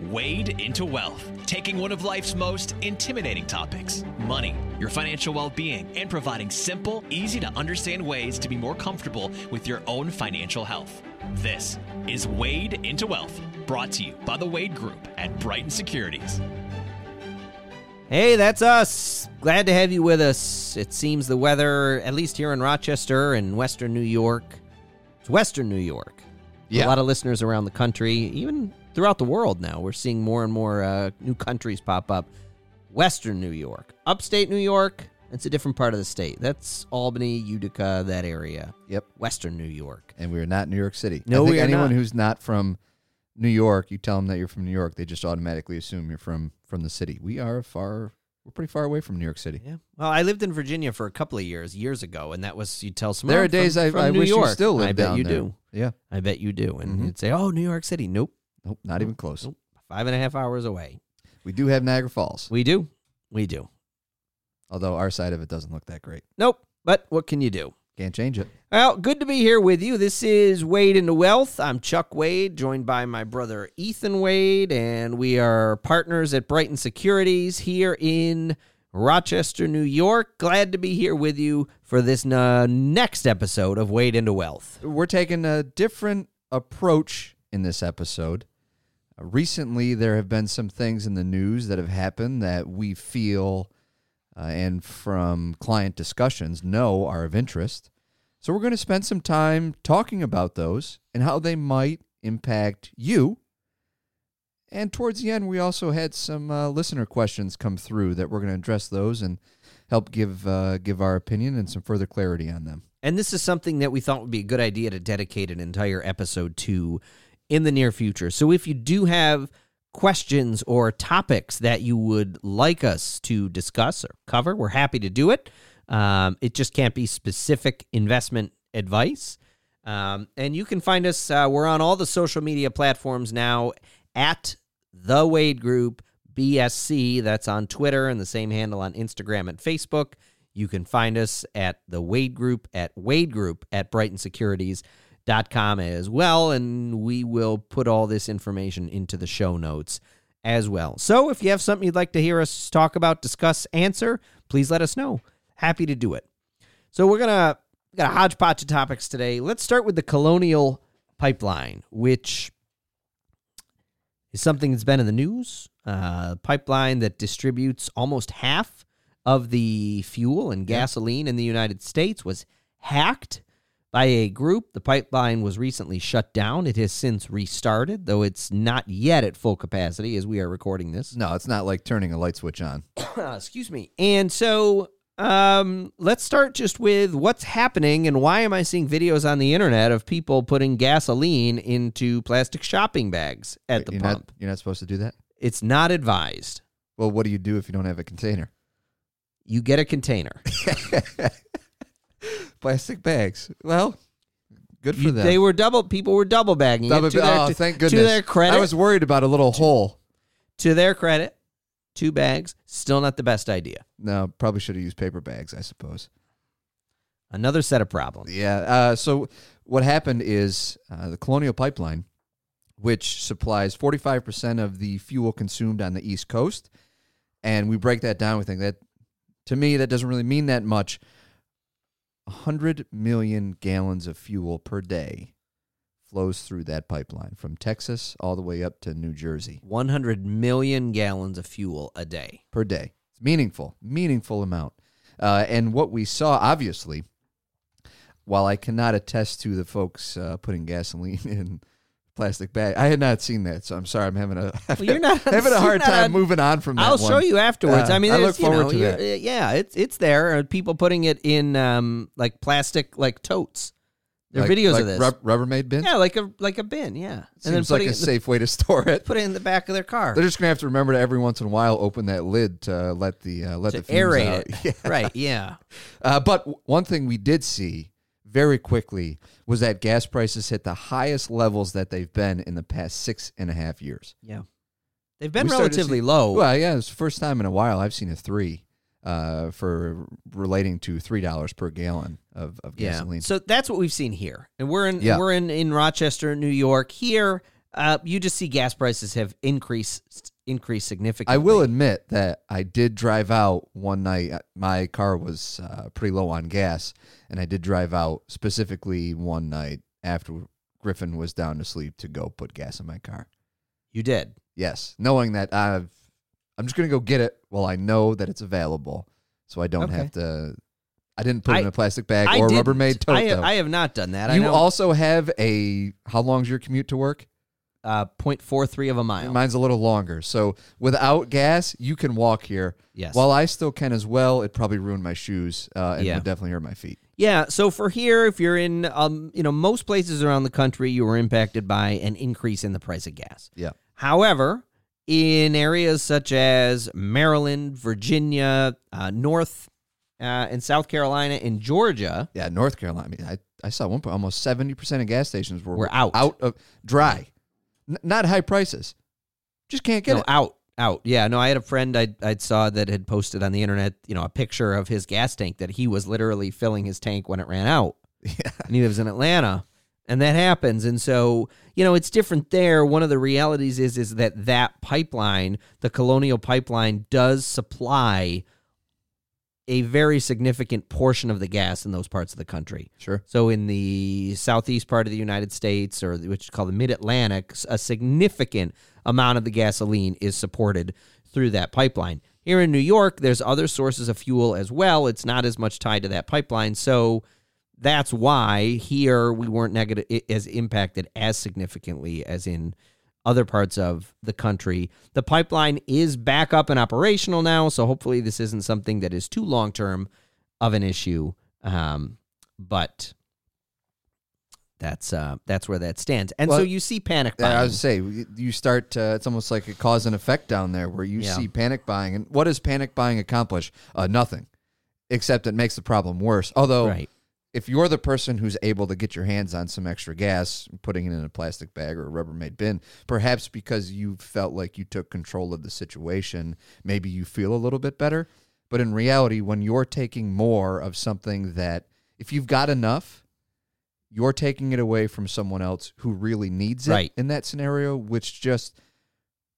Wade into Wealth, taking one of life's most intimidating topics money, your financial well being, and providing simple, easy to understand ways to be more comfortable with your own financial health. This is Wade into Wealth, brought to you by the Wade Group at Brighton Securities. Hey, that's us. Glad to have you with us. It seems the weather, at least here in Rochester and Western New York, it's Western New York. Yeah. A lot of listeners around the country, even throughout the world now. We're seeing more and more uh, new countries pop up. Western New York, upstate New York, it's a different part of the state. That's Albany, Utica, that area. Yep. Western New York. And we're not New York City. No, I think we are anyone not. who's not from New York, you tell them that you're from New York, they just automatically assume you're from from the city. We are far. We're pretty far away from New York City. Yeah. Well, I lived in Virginia for a couple of years, years ago, and that was you tell someone There "Oh, are days from, I, from I New wish York. you still lived I bet you there. do. Yeah. I bet you do. And Mhm. you'd say, "Oh, New York City." Nope. Nope. Not even close. Nope. Five and a half hours away. We do have Niagara Falls, We do. We do. although our side of it doesn't look that great. Nope. But what can you do? Can't change it. Well, good to be here with you. This is Wade into Wealth. I'm Chuck Wade, joined by my brother Ethan Wade, and we are partners at Brighton Securities here in Rochester, New York. Glad to be here with you for this uh, next episode of Wade into Wealth. We're taking a different approach in this episode. Recently, there have been some things in the news that have happened that we feel, uh, and from client discussions, know are of interest. So, we're going to spend some time talking about those and how they might impact you. And towards the end, we also had some uh, listener questions come through that we're going to address those and help give uh, give our opinion and some further clarity on them. And this is something that we thought would be a good idea to dedicate an entire episode to in the near future. So if you do have questions or topics that you would like us to discuss or cover, we're happy to do it. Um, it just can't be specific investment advice. Um, and you can find us, uh, we're on all the social media platforms now at The Wade Group BSC. That's on Twitter and the same handle on Instagram and Facebook. You can find us at the Wade Group at Wade Group at BrightonSecurities.com as well. And we will put all this information into the show notes as well. So if you have something you'd like to hear us talk about, discuss, answer, please let us know. Happy to do it. So we're gonna got a hodgepodge of topics today. Let's start with the Colonial Pipeline, which is something that's been in the news. Uh, pipeline that distributes almost half of the fuel and gasoline in the United States was hacked by a group. The pipeline was recently shut down. It has since restarted, though it's not yet at full capacity as we are recording this. No, it's not like turning a light switch on. Excuse me. And so um, let's start just with what's happening and why am I seeing videos on the internet of people putting gasoline into plastic shopping bags at the you're pump? Not, you're not supposed to do that. It's not advised. Well, what do you do if you don't have a container? You get a container. Plastic bags. Well, good for You- them. they were double. People were double bagging Double it. To their, oh, to- thank To their credit, I was worried about a little hole. to their credit, two bags. Still not the best idea. No, probably should have used paper bags, I suppose. Another set of problems. Yeah. Uh, so what happened is uh, the Colonial Pipeline, which supplies 45% of the fuel consumed on the East Coast, and we break that down. We think that, to me, that doesn't really mean that much. 100 million gallons of fuel per day flows through that pipeline from Texas all the way up to New Jersey 100 million gallons of fuel a day. per day. It's meaningful, meaningful amount. Uh, and what we saw, obviously, while I cannot attest to the folks uh, putting gasoline in plastic bag, I had not seen that, so I'm sorry. I'm having a you're not- having a hard time on- moving on from that. I'll one. show you afterwards. Uh, I mean, I look forward you know, to you're- Yeah, it's it's there. Uh, People putting it in um like plastic like totes. There are Like- videos like of this. rub- Rubbermaid bins. yeah, like a like a bin. Yeah, and then Seems like a the- safe way to store it. put it in the back of their car They're just gonna have to remember to every once in a while open that lid to let the uh, let to the fumes aerate out. it. Yeah. Right? Yeah. Uh, but w- one thing we did see very quickly was that gas prices hit the highest levels that they've been in the past six and a half years. Yeah. They've been We relatively see- low. Well, yeah, it's the first time in a while I've seen a three uh, for relating to three dollars per gallon of, of yeah. gasoline. So that's what we've seen here, and we're in Yeah. we're in in Rochester, New York. Here, Uh, you just see gas prices have increased increased significantly. I will admit that I did drive out one night. Uh, My car was uh, pretty low on gas, and I did drive out specifically one night after Griffin was down to sleep to go put gas in my car. You did. Yes, knowing that I've, I'm just gonna go get it while I know that it's available, so I don't Okay. have to. I didn't put it I- in a plastic bag I or. Rubbermaid tote. I have. I have not done that. I you also have a. How long's your commute to work? Uh, 0.43 of a mile. Mine's a little longer. So without gas, you can walk here. Yes. While I still can as well, it probably ruined my shoes uh, and Yeah. would definitely hurt my feet. Yeah, so for here, if you're in, um, you know, most places around the country, you were impacted by an increase in the price of gas. Yeah. However, in areas such as Maryland, Virginia, uh, North uh, and South Carolina, and Georgia, Yeah, North Carolina. I mean, I, I saw one point almost seventy percent of gas stations were, Were out. out of dry, N- not high prices. Just can't get no, it. out, out. Yeah, no, I had a friend I I saw that had posted on the internet, you know, a picture of his gas tank that he was literally filling his tank when it ran out. Yeah. and he lives in Atlanta, and that happens. And so, you know, it's different there. One of the realities is is that that pipeline, the Colonial Pipeline, does supply a very significant portion of the gas in those parts of the country. Sure. So in the southeast part of the United States, or which is called the Mid Atlantic, a significant amount of the gasoline is supported through that pipeline. Here in New York, there's other sources of fuel as well. It's not as much tied to that pipeline, so that's why here we weren't negative as impacted as significantly as in other parts of the country. The pipeline is back up and operational now, so hopefully this isn't something that is too long term of an issue. Um, but that's uh, that's where that stands. And so you see panic buying. I was to say you- you start. Uh, it's almost like a cause and effect down there, where you Yeah. see panic buying, and what does panic buying accomplish? Uh, nothing, except it makes the problem worse. Although, right. If you're the person who's able to get your hands on some extra gas, putting it in a plastic bag or a Rubbermaid bin, perhaps because you felt like you took control of the situation, maybe you feel a little bit better. But in reality, when you're taking more of something that, if you've got enough, you're taking it away from someone else who really needs it Right. in that scenario, which just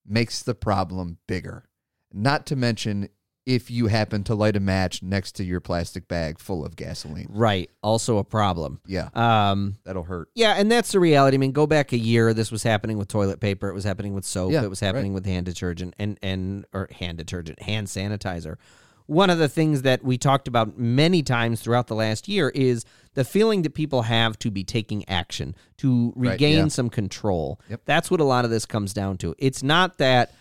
makes the problem bigger. Not to mention if you happen to light a match next to your plastic bag full of gasoline. Right. Also a problem. Yeah, Um, that'll hurt. Yeah, and that's the reality. I mean, go back a year. This was happening with toilet paper. It was happening with soap. Yeah, it was happening with hand detergent and and or hand detergent, hand sanitizer. One of the things that we talked about many times throughout the last year is the feeling that people have to be taking action to Right, regain yeah. some control. Yep. That's what a lot of this comes down to. It's not that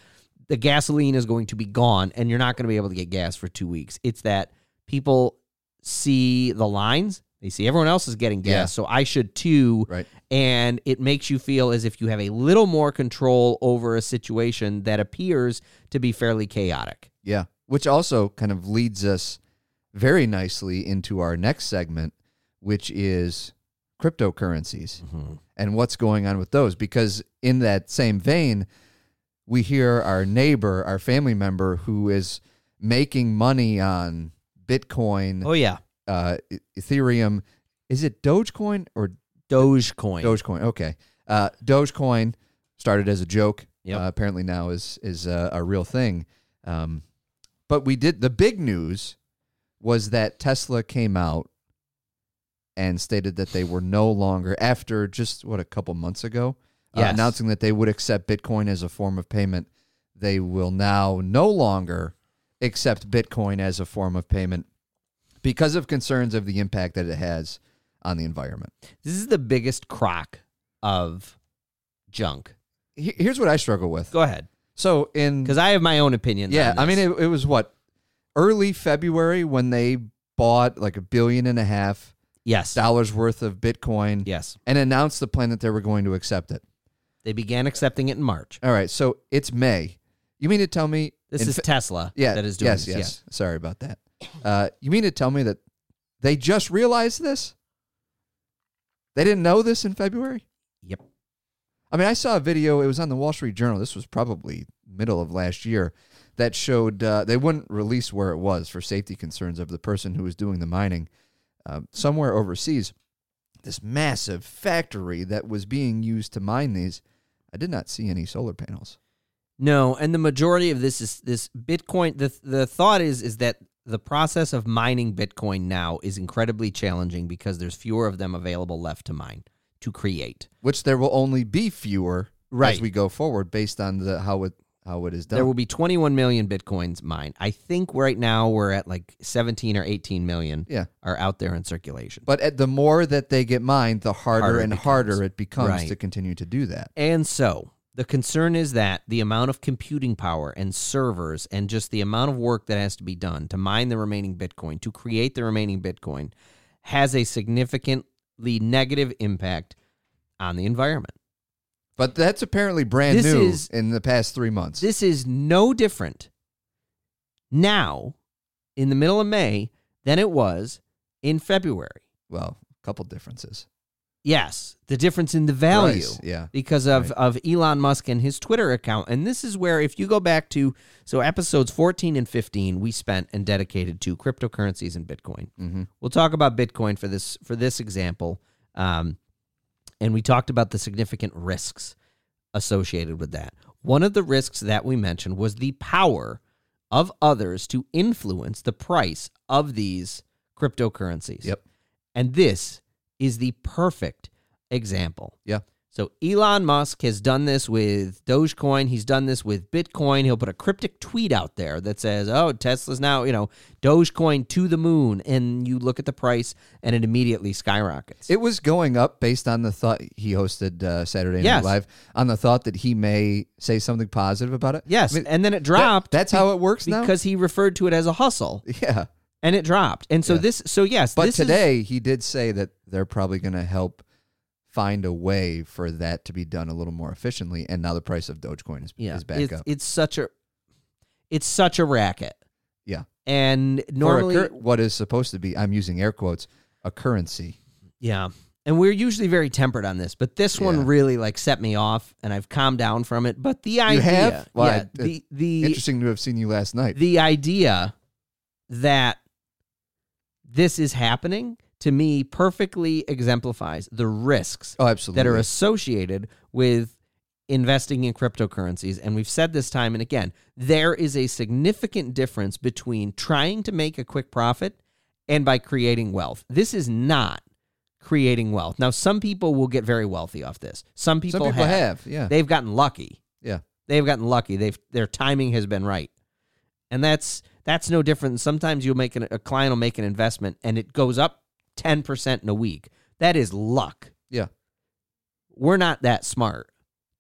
the gasoline is going to be gone and you're not going to be able to get gas for 2 weeks. It's that people see the lines, they see everyone else is getting gas, Yeah. so I should too Right. and it makes you feel as if you have a little more control over a situation that appears to be fairly chaotic. Yeah. Which also kind of leads us very nicely into our next segment, which is cryptocurrencies mm-hmm. and what's going on with those. Because in that same vein, we hear our neighbor, our family member who is making money on Bitcoin, Oh yeah, uh, Ethereum. Is it Dogecoin or Dogecoin. Dogecoin? Okay. Uh, Dogecoin started as a joke. Yep. Uh, apparently now is is uh, a real thing. Um, but we did the big news was that Tesla came out and stated that they were no longer after just what a couple months ago uh, announcing that they would accept Bitcoin as a form of payment. They will now no longer accept Bitcoin as a form of payment because of concerns of the impact that it has on the environment. This is the biggest crock of junk. Here's what I struggle with. Go ahead, So in because I have my own opinion. yeah, I mean it, it was what early February when they bought like a billion and a half yes, dollars worth of Bitcoin yes, and announced the plan that they were going to accept it. They began accepting it in March. All right, so it's May. You mean to tell me This is Fe- Tesla. yeah that is doing yes, this. yes Sorry about that. Uh, you mean to tell me that they just realized this? They didn't know this in February. Yep. I mean, I saw a video. It was on the Wall Street Journal. This was probably middle of last year. That showed uh, they wouldn't release where it was for safety concerns of the person who was doing the mining uh, somewhere overseas. This massive factory that was being used to mine these. I did not see any solar panels. No, and the majority of this is this Bitcoin. the The thought is is that the process of mining Bitcoin now is incredibly challenging because there's fewer of them available left to mine to create. Which there will only be fewer Right. as we go forward based on the how it how it is done. There will be 21 million Bitcoins mined. I think right now we're at like 17 or 18 million yeah. are out there in circulation. But at the more that they get mined, the harder, Harder it and becomes. harder it becomes Right. to continue to do that. And so the concern is that the amount of computing power and servers and just the amount of work that has to be done to mine the remaining Bitcoin, to create the remaining Bitcoin, has a significantly negative impact on the environment. But that's apparently brand This new is- in the past three months. This is no different now in the middle of May than it was in February. well, a couple differences. Yes, the difference in the value. Price, yeah. because of, of Elon Musk and his Twitter account. And this is where, if you go back to so episodes 14 and 15, we spent and dedicated to cryptocurrencies and Bitcoin. Mm-hmm. We'll talk about Bitcoin for this for this example, um, and we talked about the significant risks associated with that. One of the risks that we mentioned was the power of others to influence the price of these cryptocurrencies. Yep. And this is the perfect example. Yeah. So Elon Musk has done this with Dogecoin. He's done this with Bitcoin. He'll put a cryptic tweet out there that says, "Oh, Tesla's now, you know, Dogecoin to the moon," and you look at the price, and it immediately skyrockets. It was going up based on the thought he hosted uh, Saturday Night Yes. Live on the thought that he may say something positive about it. yes, I mean, and then it that- dropped. that's how it works now. because he referred to it as a hustle, yeah, and it dropped. And so Yeah. this, so yes, but this is- today he did say that they're probably going to help find a way for that to be done a little more efficiently. And now the price of Dogecoin is, yeah, is back it's, up. it's such a, it's such a racket. Yeah. and normally, cur- what is supposed to be, I'm using air quotes, a currency. Yeah. And we're usually very tempered on this, but this Yeah. one really like set me off and I've calmed down from it. But the idea have? Well, yeah, I- the the Interesting to have seen you last night. the idea that this is happening to me perfectly exemplifies the risks oh, absolutely. that are associated with investing in cryptocurrencies. And we've said this time and again, there is a significant difference between trying to make a quick profit and by creating wealth. This is not creating wealth. Now, some people will get very wealthy off this. Some people, Some people have. have. Yeah. They've gotten lucky. yeah. They've gotten lucky. They've their timing has been right. And that's that's no different. Sometimes you'll make an, a client will make an investment and it goes up 10% in a week. That is luck Yeah. we're not that smart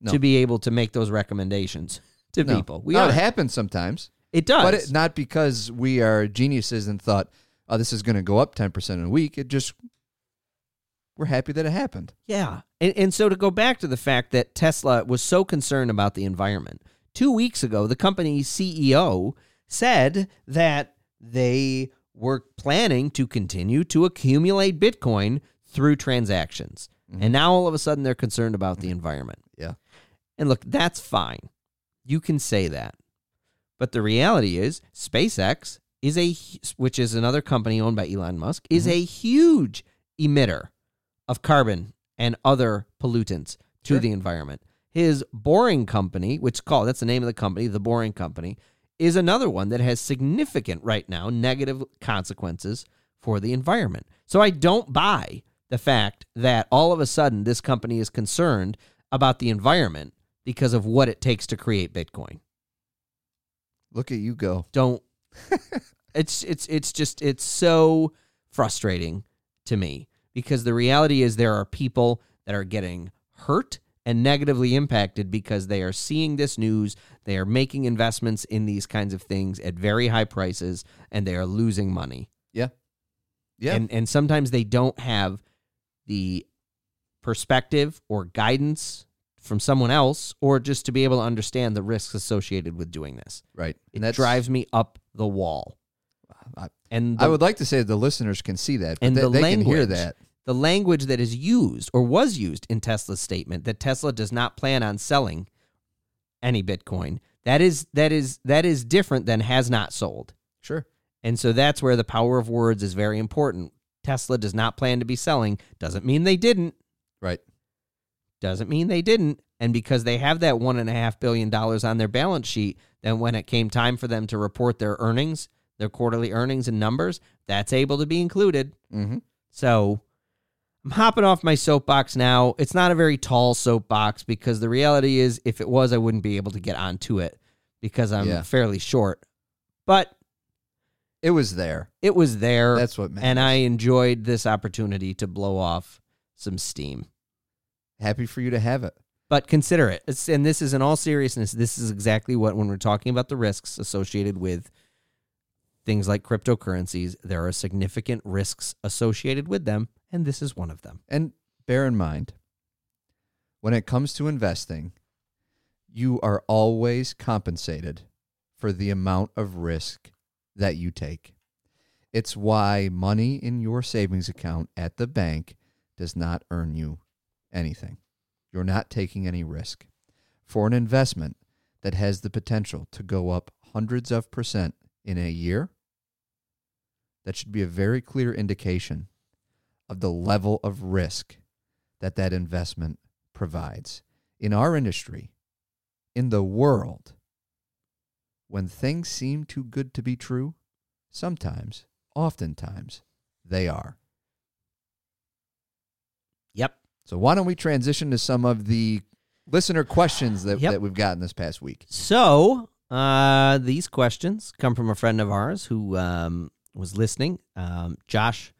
No. to be able to make those recommendations to No. people. We No, it happens sometimes. it does. But it, not because we are geniuses and thought, oh, this is going to go up 10% in a week. It just, we're happy that it happened. yeah. And, and so to go back to the fact that Tesla was so concerned about the environment, two weeks ago, the company's CEO said that they were planning to continue to accumulate Bitcoin through transactions. And mm-hmm. now all of a sudden they're concerned about the mm-hmm. environment. Yeah. And look, that's fine. You can say that. But the reality is, SpaceX is a, which is another company owned by Elon Musk, is mm-hmm. a huge emitter of carbon and other pollutants to Sure. the environment. His Boring Company, which called, that's the name of the company, the Boring Company, is another one that has significant right now negative consequences for the environment. So I don't buy the fact that all of a sudden this company is concerned about the environment because of what it takes to create Bitcoin. Look at you go. Don't it's it's it's just it's so frustrating to me because the reality is there are people that are getting hurt and negatively impacted because they are seeing this news, they are making investments in these kinds of things at very high prices and they are losing money. Yeah. Yeah. And and sometimes they don't have the perspective or guidance from someone else or just to be able to understand the risks associated with doing this. right. It And drives me up the wall. I, And I would like to say the listeners can see that, but And they, the they can hear that. The language that is used or was used in Tesla's statement that Tesla does not plan on selling any Bitcoin. That is that is that is different than has not sold. Sure. And so that's where the power of words is very important. Tesla does not plan to be selling. Doesn't mean they didn't. Right. Doesn't mean they didn't. And because they have that one and a half billion dollars on their balance sheet, then when it came time for them to report their earnings, their quarterly earnings and numbers, that's able to be included. Mm-hmm. So I'm hopping off my soapbox now. It's not a very tall soapbox because the reality is, if it was, I wouldn't be able to get onto it because I'm Yeah. fairly short. But It was there. it was there, That's what matters. and I enjoyed this opportunity to blow off some steam. happy for you to have it. But consider it. It's, and this is in all seriousness, this is exactly what, when we're talking about the risks associated with things like cryptocurrencies, there are significant risks associated with them, and this is one of them. And bear in mind, when it comes to investing, you are always compensated for the amount of risk that you take. It's why money in your savings account at the bank does not earn you anything. You're not taking any risk. For an investment that has the potential to go up hundreds of percent in a year, that should be a very clear indication of the level of risk that that investment provides. In our industry, in the world, when things seem too good to be true, sometimes, oftentimes, they are. Yep. So why don't we transition to some of the listener questions that, Yep. that we've gotten this past week? So uh, these questions come from a friend of ours who um, was listening, um, Josh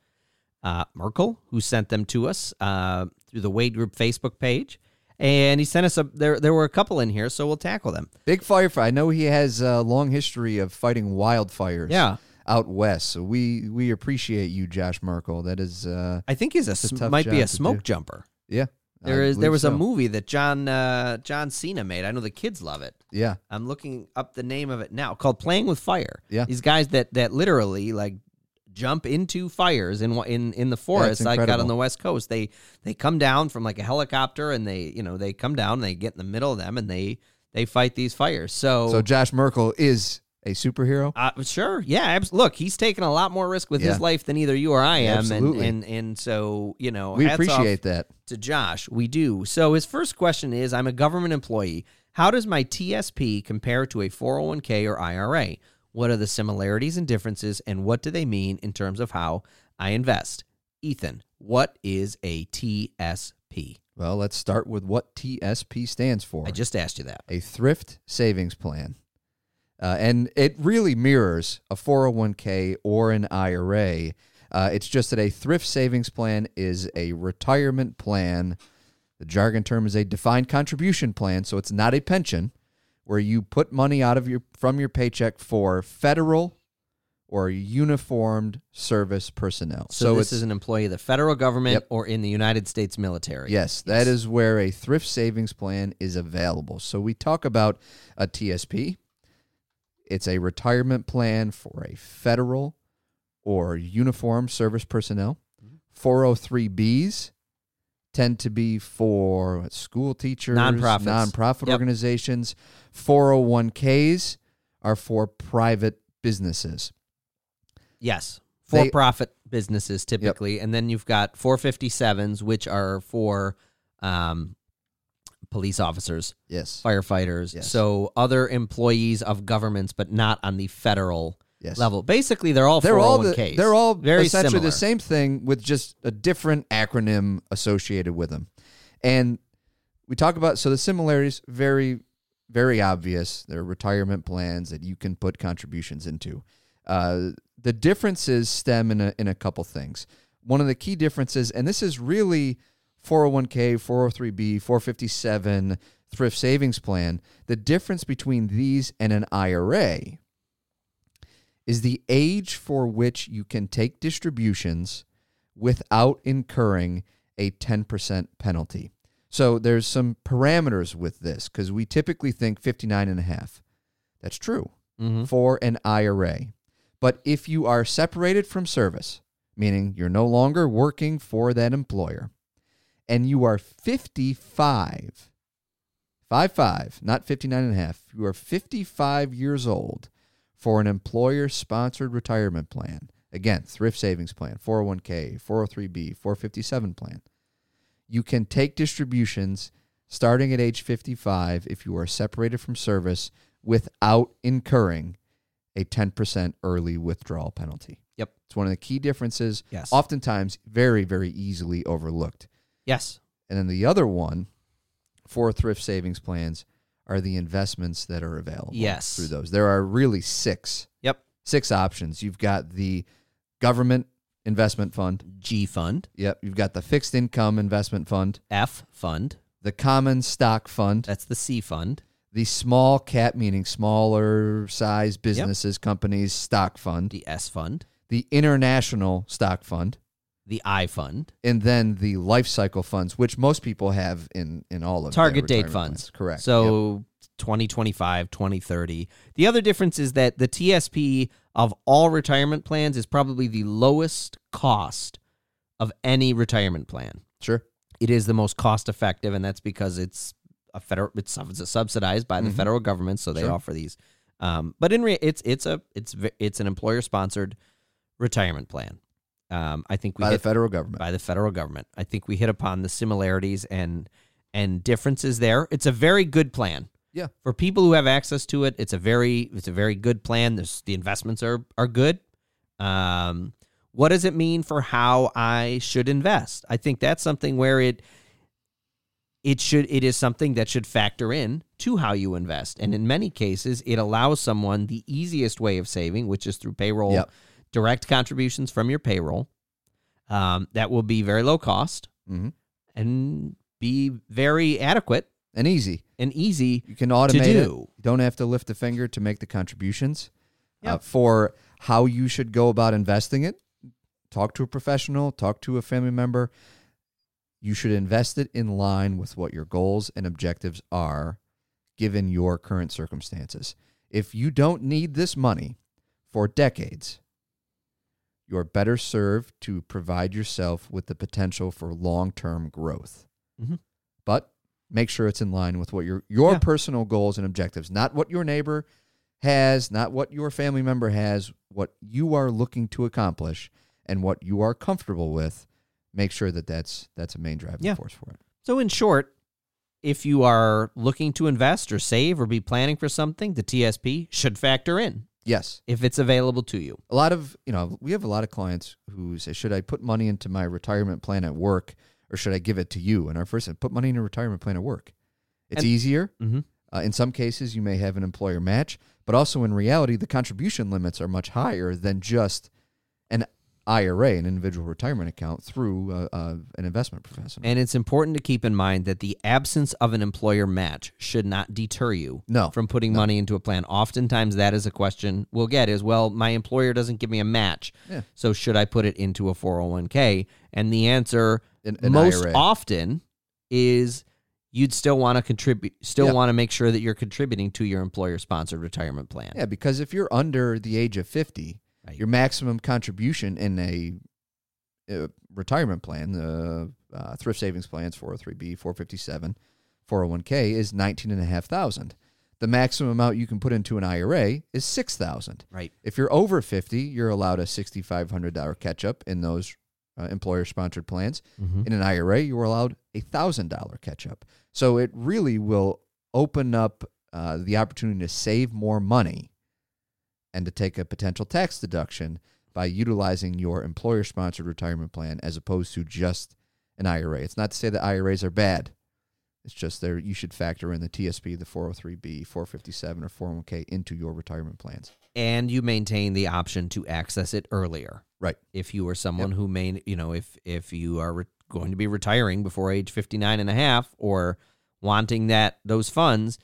uh, Merkel, who sent them to us uh, through the Wade Group Facebook page. And he sent us a there. There were a couple in here, so we'll tackle them. Big firefighter. I know he has a long history of fighting wildfires. Yeah, out west. So we we appreciate you, Josh Merkel. That is, uh, I think he's a, sm- might be a smoke jumper. yeah. There I is there was a movie that John uh, John Cena made. I know the kids love it. Yeah, I'm looking up the name of it now, called Playing with Fire. Yeah. these guys that that literally like jump into fires in in in the forest, like out on the west coast. They they come down from like a helicopter, and they you know they come down, and they get in the middle of them, and they they fight these fires. So. So Josh Merkel is a superhero. uh, sure, yeah. Look, he's taking a lot more risk with his life than either you or I am, Absolutely. and, and and so you know, we hats off appreciate that. to Josh. We do. So his first question is I'm a government employee. How does my TSP compare to a 401k or IRA? What are the similarities and differences, and what do they mean in terms of how I invest? Ethan, what is a TSP? Well, let's start with what TSP stands for. I just asked you that. a thrift savings plan. Uh, and it really mirrors a 401k or an IRA. Uh, it's just that a thrift savings plan is a retirement plan. The jargon term is a defined contribution plan, so it's not a pension where you put money out of your from your paycheck for federal or uniformed service personnel. So, this is an employee of the federal government Yep. or in the United States military. Yes, that is where a thrift savings plan is available. So we talk about a TSP. It's a retirement plan for a federal or uniformed service personnel. Mm-hmm. 403Bs tend to be for school teachers, Nonprofits. nonprofit Yep. organizations. 401Ks are for private businesses. Yes. They- For profit businesses typically. And then you've got 457s, which are for um, police officers, Yes. firefighters. Yes. So other employees of governments, but not on the federal Yes. level. Basically, they're all They're all the, 401ks. they're all very essentially similar. the same thing with just a different acronym associated with them. And we talk about so the similarities very very obvious. They're retirement plans that you can put contributions into. Uh, the differences stem in a, in a couple things. One of the key differences, and this is really 401k, 403b, 457 thrift savings plan. The difference between these and an IRA is the age for which you can take distributions without incurring a 10% penalty. So there's some parameters with this because we typically think 59 and a half. That's true Mhm. for an IRA. But if you are separated from service, meaning you're no longer working for that employer, and you are 55, 55, not 59 and a half, you are 55 years old for an employer sponsored retirement plan. Again, thrift savings plan, 401k, 403b, 457 plan. You can take distributions starting at age 55 if you are separated from service without incurring a 10% early withdrawal penalty. Yep. It's one of the key differences, Yes. oftentimes very, very easily overlooked. Yes. And then the other one for thrift savings plans are the investments that are available Yes. through those. There are really six Yep. six options. You've got the government investment fund. G fund, Yep, you've got the fixed income investment fund, F fund. the common stock fund, That's the C fund. the small cap meaning smaller size businesses, companies stock fund, The S fund. the international stock fund, The I fund. and then the life cycle funds, which most people have in in all of Target date funds. plans. Correct. Yep. So 2025, 2030. The other difference is that the TSP of all retirement plans is probably the lowest cost of any retirement plan. sure. It is the most cost effective, and that's because it's a federal. It's it's subsidized by the Mhm. federal government, so they Sure. offer these. Um, but in re- it's it's a it's it's an employer sponsored retirement plan. Um, I think we By the hit federal government. by the federal government. I think we hit upon the similarities and and differences there. It's a very good plan. Yeah. For people who have access to it, it's a very it's a very good plan. There's, the investments are are good. Um, what does it mean for how I should invest? I think that's something where it it should it is something that should factor in to how you invest. And in many cases, it allows someone the easiest way of saving, which is through payroll Yep. Direct contributions from your payroll. Um, that will be very low cost hmm and be very adequate And easy. and easy You can automate to it. do. You don't have to lift a finger to make the contributions. Uh, for how you should go about investing it, talk to a professional, talk to a family member. You should invest it in line with what your goals and objectives are given your current circumstances. If you don't need this money for decades, you're better served to provide yourself with the potential for long term growth. Mhm. But make sure it's in line with what your your Yeah. personal goals and objectives, not what your neighbor has, not what your family member has, what you are looking to accomplish and what you are comfortable with. Make sure that that's that's a main driving Yeah. force for it. So, in short, if you are looking to invest or save or be planning for something, the TSP should factor in Yes. if it's available to you. a lot of you know we have a lot of clients who say should i put money into my retirement plan at work or should i give it to you and our first put money in a retirement plan at work it's And- easier Mm-hmm. uh, in some cases you may have an employer match but also in reality the contribution limits are much higher than just an ira an individual retirement account through uh, uh, an investment professional And it's important to keep in mind that the absence of an employer match should not deter you no from putting No. money into a plan. Oftentimes, that is a question we'll get is, well, my employer doesn't give me a match. Yeah. So, should I put it into a 401k? And the answer an, an most IRA. often is you'd still want to contribute, still want to make sure that you're contributing to your employer sponsored retirement plan. yeah because if you're under the age of 50 Right. your maximum contribution in a, uh retirement plan, the uh, thrift savings plans, 403b, 457, 401k is 19,500. The maximum amount you can put into an IRA is 6,000. Right. If you're over 50, you're allowed a $6,500 catch up in those uh, employer sponsored plans. Mhm. In an IRA, you're allowed a $1,000 catch up. So it really will open up uh, the opportunity to save more money and to take a potential tax deduction by utilizing your employer sponsored retirement plan as opposed to just an IRA. It's not to say that IRAs are bad. It's just there you should factor in the TSP, the 403b, 457 or 401k into your retirement plans. And you maintain the option to access it earlier. Right. If you are someone who may, you know, if if you are re- going to be retiring before age 59 and a half or wanting that those funds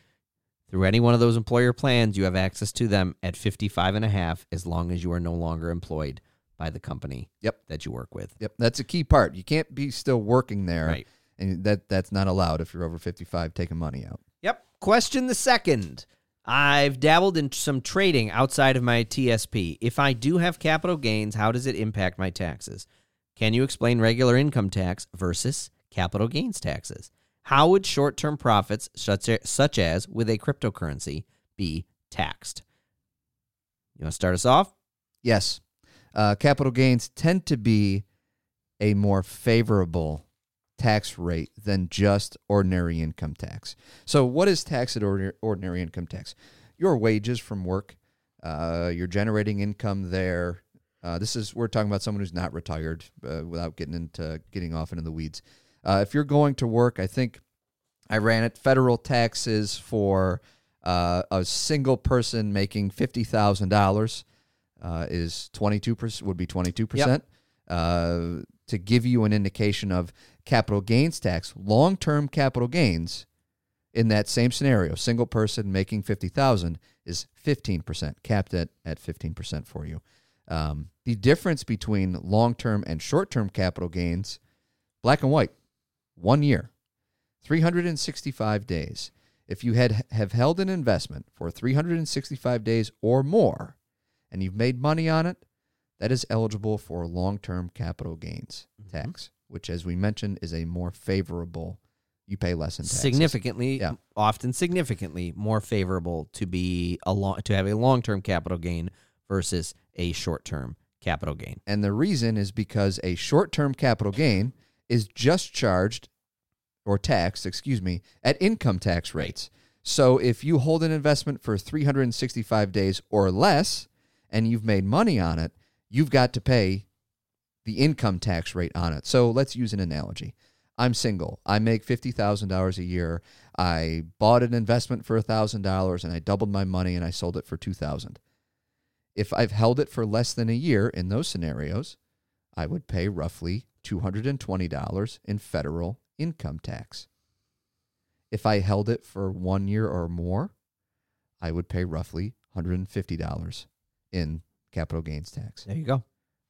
through any one of those employer plans, you have access to them at 55 and a half as long as you are no longer employed by the company Yep. that you work with. Yep, that's a key part. You can't be still working there Right. and that that's not allowed if you're over 55 taking money out. Yep. Question the second. I've dabbled in some trading outside of my TSP. If I do have capital gains, how does it impact my taxes? Can you explain regular income tax versus capital gains taxes? How would short term profits, such as, such as with a cryptocurrency, be taxed? You want to start us off? Yes. Uh, capital gains tend to be a more favorable tax rate than just ordinary income tax. So, what is tax at ordinary, ordinary income tax? Your wages from work, uh, you're generating income there. Uh, this is we're talking about someone who's not retired, uh, without getting into getting off into the weeds. Uh, if you're going to work, I think I ran it. Federal taxes for uh, a single person making fifty thousand dollars uh, is twenty two percent. Would be twenty two percent. Uh, to give you an indication of capital gains tax, long term capital gains in that same scenario, single person making fifty thousand is fifteen percent, capped at at fifteen percent for you. Um, the difference between long term and short term capital gains, black and white, one year, 365 days. If you had have held an investment for 365 days or more and you've made money on it, that is eligible for long-term capital gains mm-hmm. tax, which as we mentioned is a more favorable you pay less in taxes. significantly, Yeah. often significantly more favorable to be a long, to have a long term capital gain versus a short term capital gain. And the reason is because a short term capital gain is just charged or taxed, excuse me, at income tax rates. So if you hold an investment for 365 days or less and you've made money on it, you've got to pay the income tax rate on it. So let's use an analogy. I'm single. I make $50,000 a year. I bought an investment for $1,000 and I doubled my money and I sold it for 2000 if I've held it for less than a year in those scenarios, I would pay roughly $220 in federal income tax. If I held it for one year or more, I would pay roughly $150 in capital gains tax. There you go.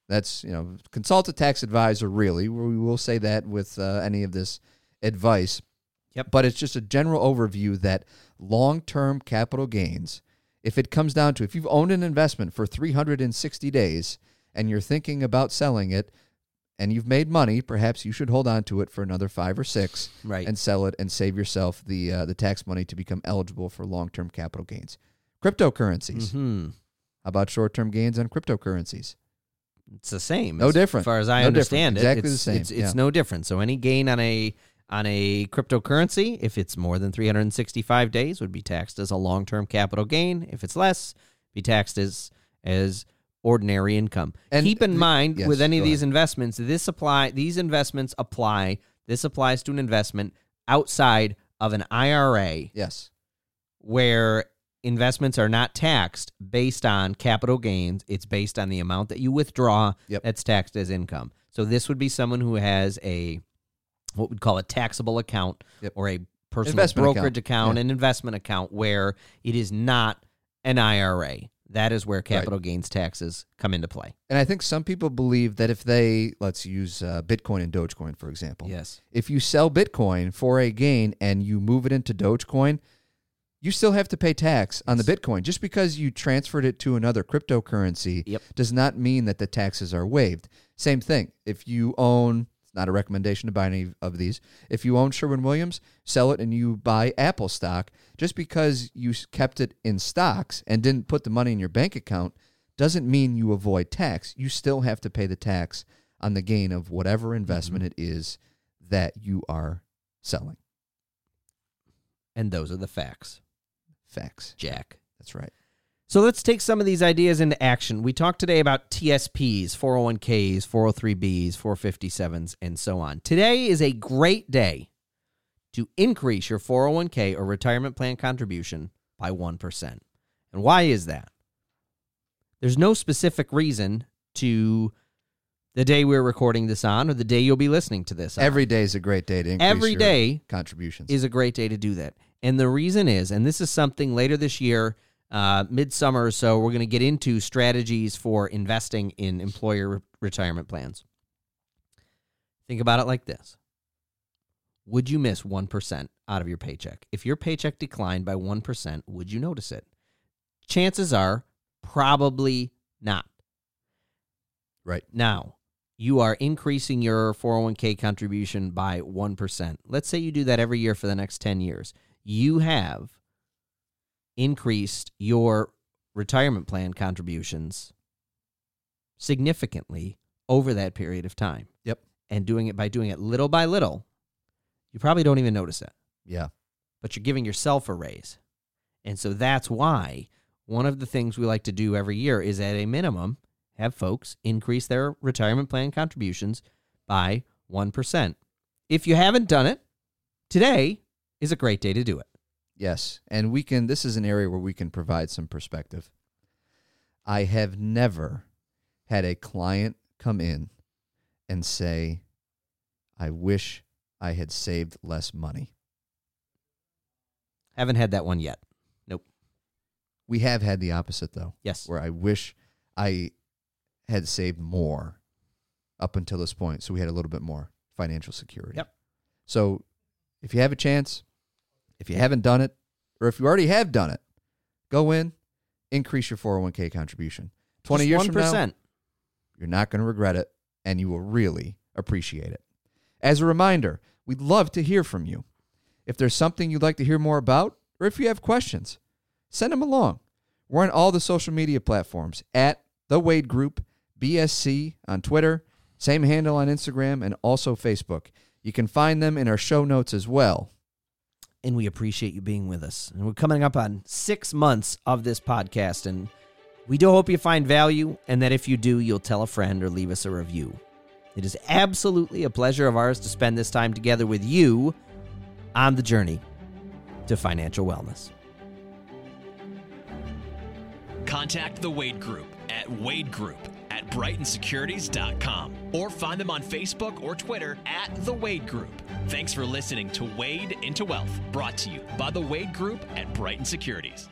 That's, you know, consult a tax advisor, really. We will say that with uh, any of this advice. Yep. But it's just a general overview that long term capital gains, if it comes down to if you've owned an investment for 360 days and you're thinking about selling it and you've made money, perhaps you should hold on to it for another five or six Right. and sell it and save yourself the uh, the tax money to become eligible for long term capital gains. Cryptocurrencies. hmm How about short term gains on cryptocurrencies? It's the same. No as different. As far as I No different. understand it. Exactly the same. It's, it's Yeah. no different. So any gain on a on a cryptocurrency, if it's more than 365 days, would be taxed as a long term capital gain. If it's less, be taxed as as ordinary income. And Keep in the- mind yes, with any of these ahead. investments, this apply these investments apply. This applies to an investment outside of an IRA Yes. where investments are not taxed based on capital gains. It's based on the amount that you withdraw Yep. that's taxed as income. So this would be someone who has a what we'd call a taxable account Yep. or a personal Investment account. brokerage account, Yeah. an investment account where it is not an IRA. That is where capital gains taxes come into play. And I think some people believe that if they, let's use uh, Bitcoin and Dogecoin, for example. Yes. If you sell Bitcoin for a gain and you move it into Dogecoin, you still have to pay tax on the Bitcoin. Just because you transferred it to another cryptocurrency Yep. does not mean that the taxes are waived. Same thing. If you own, it's not a recommendation to buy any of these. If you own Sherwin Williams, sell it and you buy Apple stock, just because you kept it in stocks and didn't put the money in your bank account doesn't mean you avoid tax. You still have to pay the tax on the gain of whatever mm-hmm. investment it is that you are selling. And those are the facts, Facts. Jack. That's right. So let's take some of these ideas into action. We talked today about TSPs, 401ks, 403bs, 457s, and so on. Today is a great day to increase your 401k or retirement plan contribution by 1%. And why is that? There's no specific reason to the day we're recording this on or the day you'll be listening to this on. Every day is a great day to increase Every day contributions. is a great day to do that. And the reason is, and this is something later this year, uh, midsummer or so, we're going to get into strategies for investing in employer re- retirement plans. Think about it like this Would you miss 1% out of your paycheck? If your paycheck declined by 1%, would you notice it? Chances are probably not. right. Now, you are increasing your 401k contribution by 1%. Let's say you do that every year for the next 10 years. You have increased your retirement plan contributions significantly over that period of time. Yep. And doing it by doing it little by little, You probably don't even notice it. Yeah. but you're giving yourself a raise. And so that's why one of the things we like to do every year is at a minimum have folks increase their retirement plan contributions by 1%. If you haven't done it, today is a great day to do it. Yes. And we can, this is an area where we can provide some perspective. I have never had a client come in and say, I wish I had saved less money. Haven't had that one yet. Nope. We have had the opposite, though, Yes. where I wish I had saved more up until this point. So we had a little bit more financial security. Yep. So if you have a chance, if you haven't done it, or if you already have done it, go in, increase your 401k contribution. 20 Just years from now, you're not going to regret it and you will really appreciate it. As a reminder, we'd love to hear from you. If there's something you'd like to hear more about, or if you have questions, send them along. We're on all the social media platforms at The Wade Group, BSC on Twitter, same handle on Instagram, and also Facebook. You can find them in our show notes as well. And we appreciate you being with us. And we're coming up on six months of this podcast, and we do hope you find value, and that if you do, you'll tell a friend or leave us a review. It is absolutely a pleasure of ours to spend this time together with you on the journey to financial wellness. Contact the Wade Group at Wade Group at BrightonSecurities.com or find them on Facebook or Twitter at The Wade Group. Thanks for listening to Wade into Wealth, brought to you by the Wade Group at Brighton Securities.